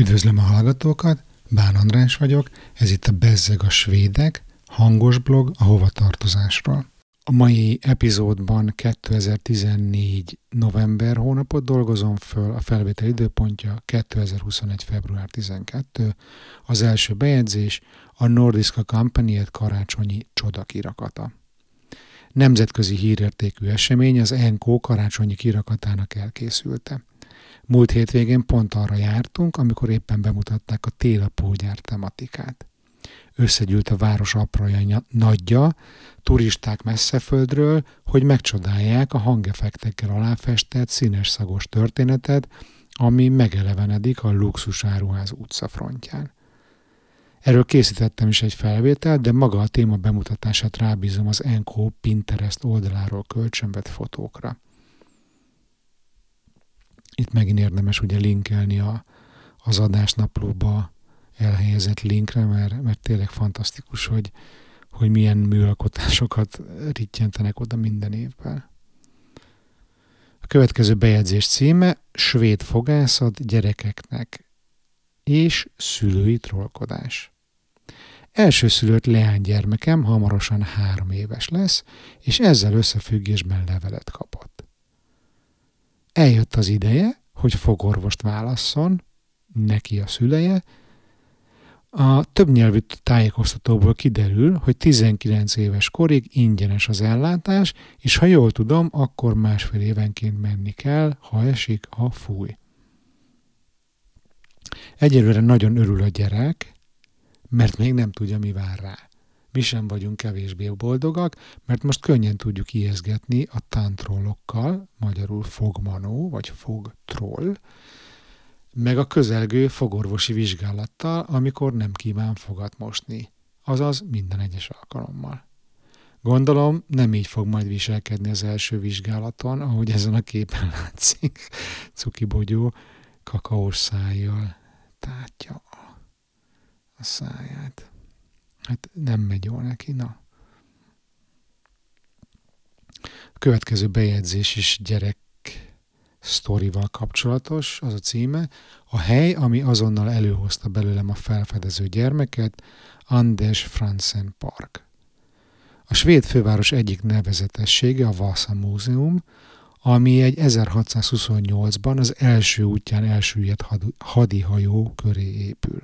Üdvözlöm a hallgatókat, Bán András vagyok, ez itt a Bezzeg a Svédek, hangos blog a hovatartozásról. A mai epizódban 2014. november hónapot dolgozom föl, a felvétel időpontja 2021. február 12. Az első bejegyzés a Nordiska Company karácsonyi csodakirakata. Nemzetközi hírértékű esemény az ENKO karácsonyi kirakatának elkészülte. Múlt hétvégén pont arra jártunk, amikor éppen bemutatták a télapógyár tematikát. Összegyűlt a város apraja nagyja, turisták messzeföldről, hogy megcsodálják a hangefektekkel aláfestett színes szagos történetet, ami megelevenedik a luxusáruház utcafrontján. Erről készítettem is egy felvételt, de maga a téma bemutatását rábízom az Enco Pinterest oldaláról kölcsönvett fotókra. Itt megint érdemes ugye linkelni a, az adásnaplóba elhelyezett linkre, mert, mert tényleg fantasztikus, hogy, hogy milyen műalkotásokat rittyentenek oda minden évben. A következő bejegyzés címe Svéd fogászat gyerekeknek és szülői trollkodás. Elsőszülött leánygyermekem hamarosan három éves lesz, és ezzel összefüggésben levelet kapott. Eljött az ideje, hogy fogorvost válasszon, neki a szüleje. A többnyelvű tájékoztatóból kiderül, hogy 19 éves korig ingyenes az ellátás, és ha jól tudom, akkor másfél évenként menni kell, ha esik, ha fúj. Egyelőre nagyon örül a gyerek, mert még nem tudja, mi vár rá. Mi sem vagyunk kevésbé boldogak, mert most könnyen tudjuk ijeszgetni a tántrollokkal, magyarul fogmanó vagy fogtroll, meg a közelgő fogorvosi vizsgálattal, amikor nem kíván fogat mosni, azaz minden egyes alkalommal. Gondolom, nem így fog majd viselkedni az első vizsgálaton, ahogy ezen a képen látszik. Cuki bogyó kakaós szájjal tátja a, száját. Hát nem megy jól neki, na. A következő bejegyzés is gyerek sztorival kapcsolatos, az a címe. A hely, ami azonnal előhozta belőlem a felfedező gyermeket, Anders Fransen Park. A svéd főváros egyik nevezetessége a Vasa Múzeum, ami egy 1628-ban az első útján elsüllyedt hadihajó köré épül.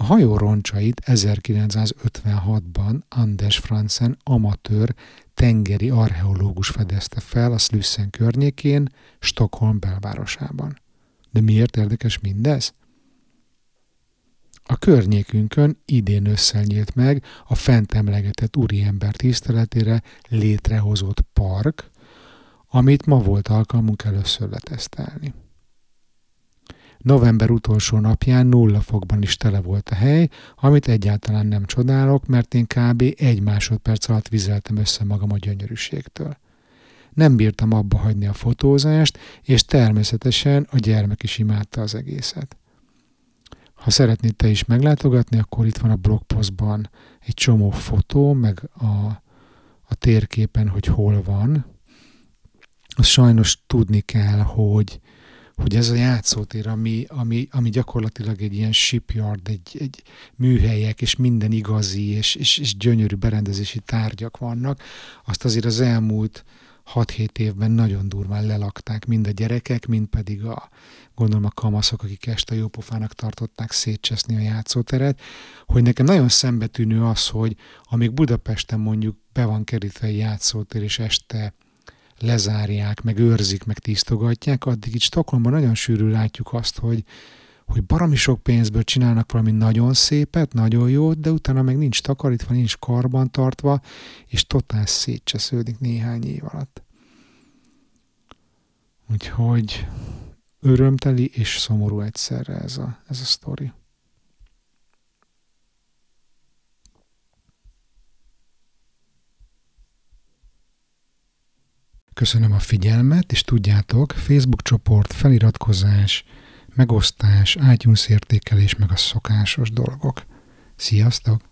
A hajó roncsait 1956-ban Anders Fransen amatőr tengeri archeológus fedezte fel a Slussen környékén, Stockholm belvárosában. De miért érdekes mindez? A környékünkön idén összenyílt meg a fent emlegetett úriember tiszteletére létrehozott park, amit ma volt alkalmunk először letesztelni. November utolsó napján nulla fokban is tele volt a hely, amit egyáltalán nem csodálok, mert én kb. egy másodperc alatt vizeltem össze magam a gyönyörűségtől. Nem bírtam abba hagyni a fotózást, és természetesen a gyermek is imádta az egészet. Ha szeretnéd te is meglátogatni, akkor itt van a blogpostban egy csomó fotó, meg a, a térképen, hogy hol van. Azt sajnos tudni kell, hogy hogy ez a játszótér, ami, ami, ami gyakorlatilag egy ilyen shipyard, egy, egy műhelyek, és minden igazi, és, és, és gyönyörű berendezési tárgyak vannak, azt azért az elmúlt 6-7 évben nagyon durván lelakták mind a gyerekek, mind pedig a, gondolom a kamaszok, akik este jópofának tartották szétcseszni a játszóteret, hogy nekem nagyon szembetűnő az, hogy amíg Budapesten mondjuk be van kerítve egy játszótér, és este lezárják, meg őrzik, meg tisztogatják, addig itt Stockholmban nagyon sűrű látjuk azt, hogy, hogy baromi sok pénzből csinálnak valami nagyon szépet, nagyon jót, de utána meg nincs takarítva, nincs karban tartva, és totál szétcsesződik néhány év alatt. Úgyhogy örömteli és szomorú egyszerre ez a, ez a sztori. Köszönöm a figyelmet, és tudjátok, Facebook csoport, feliratkozás, megosztás, iTunes értékelés, meg a szokásos dolgok. Sziasztok!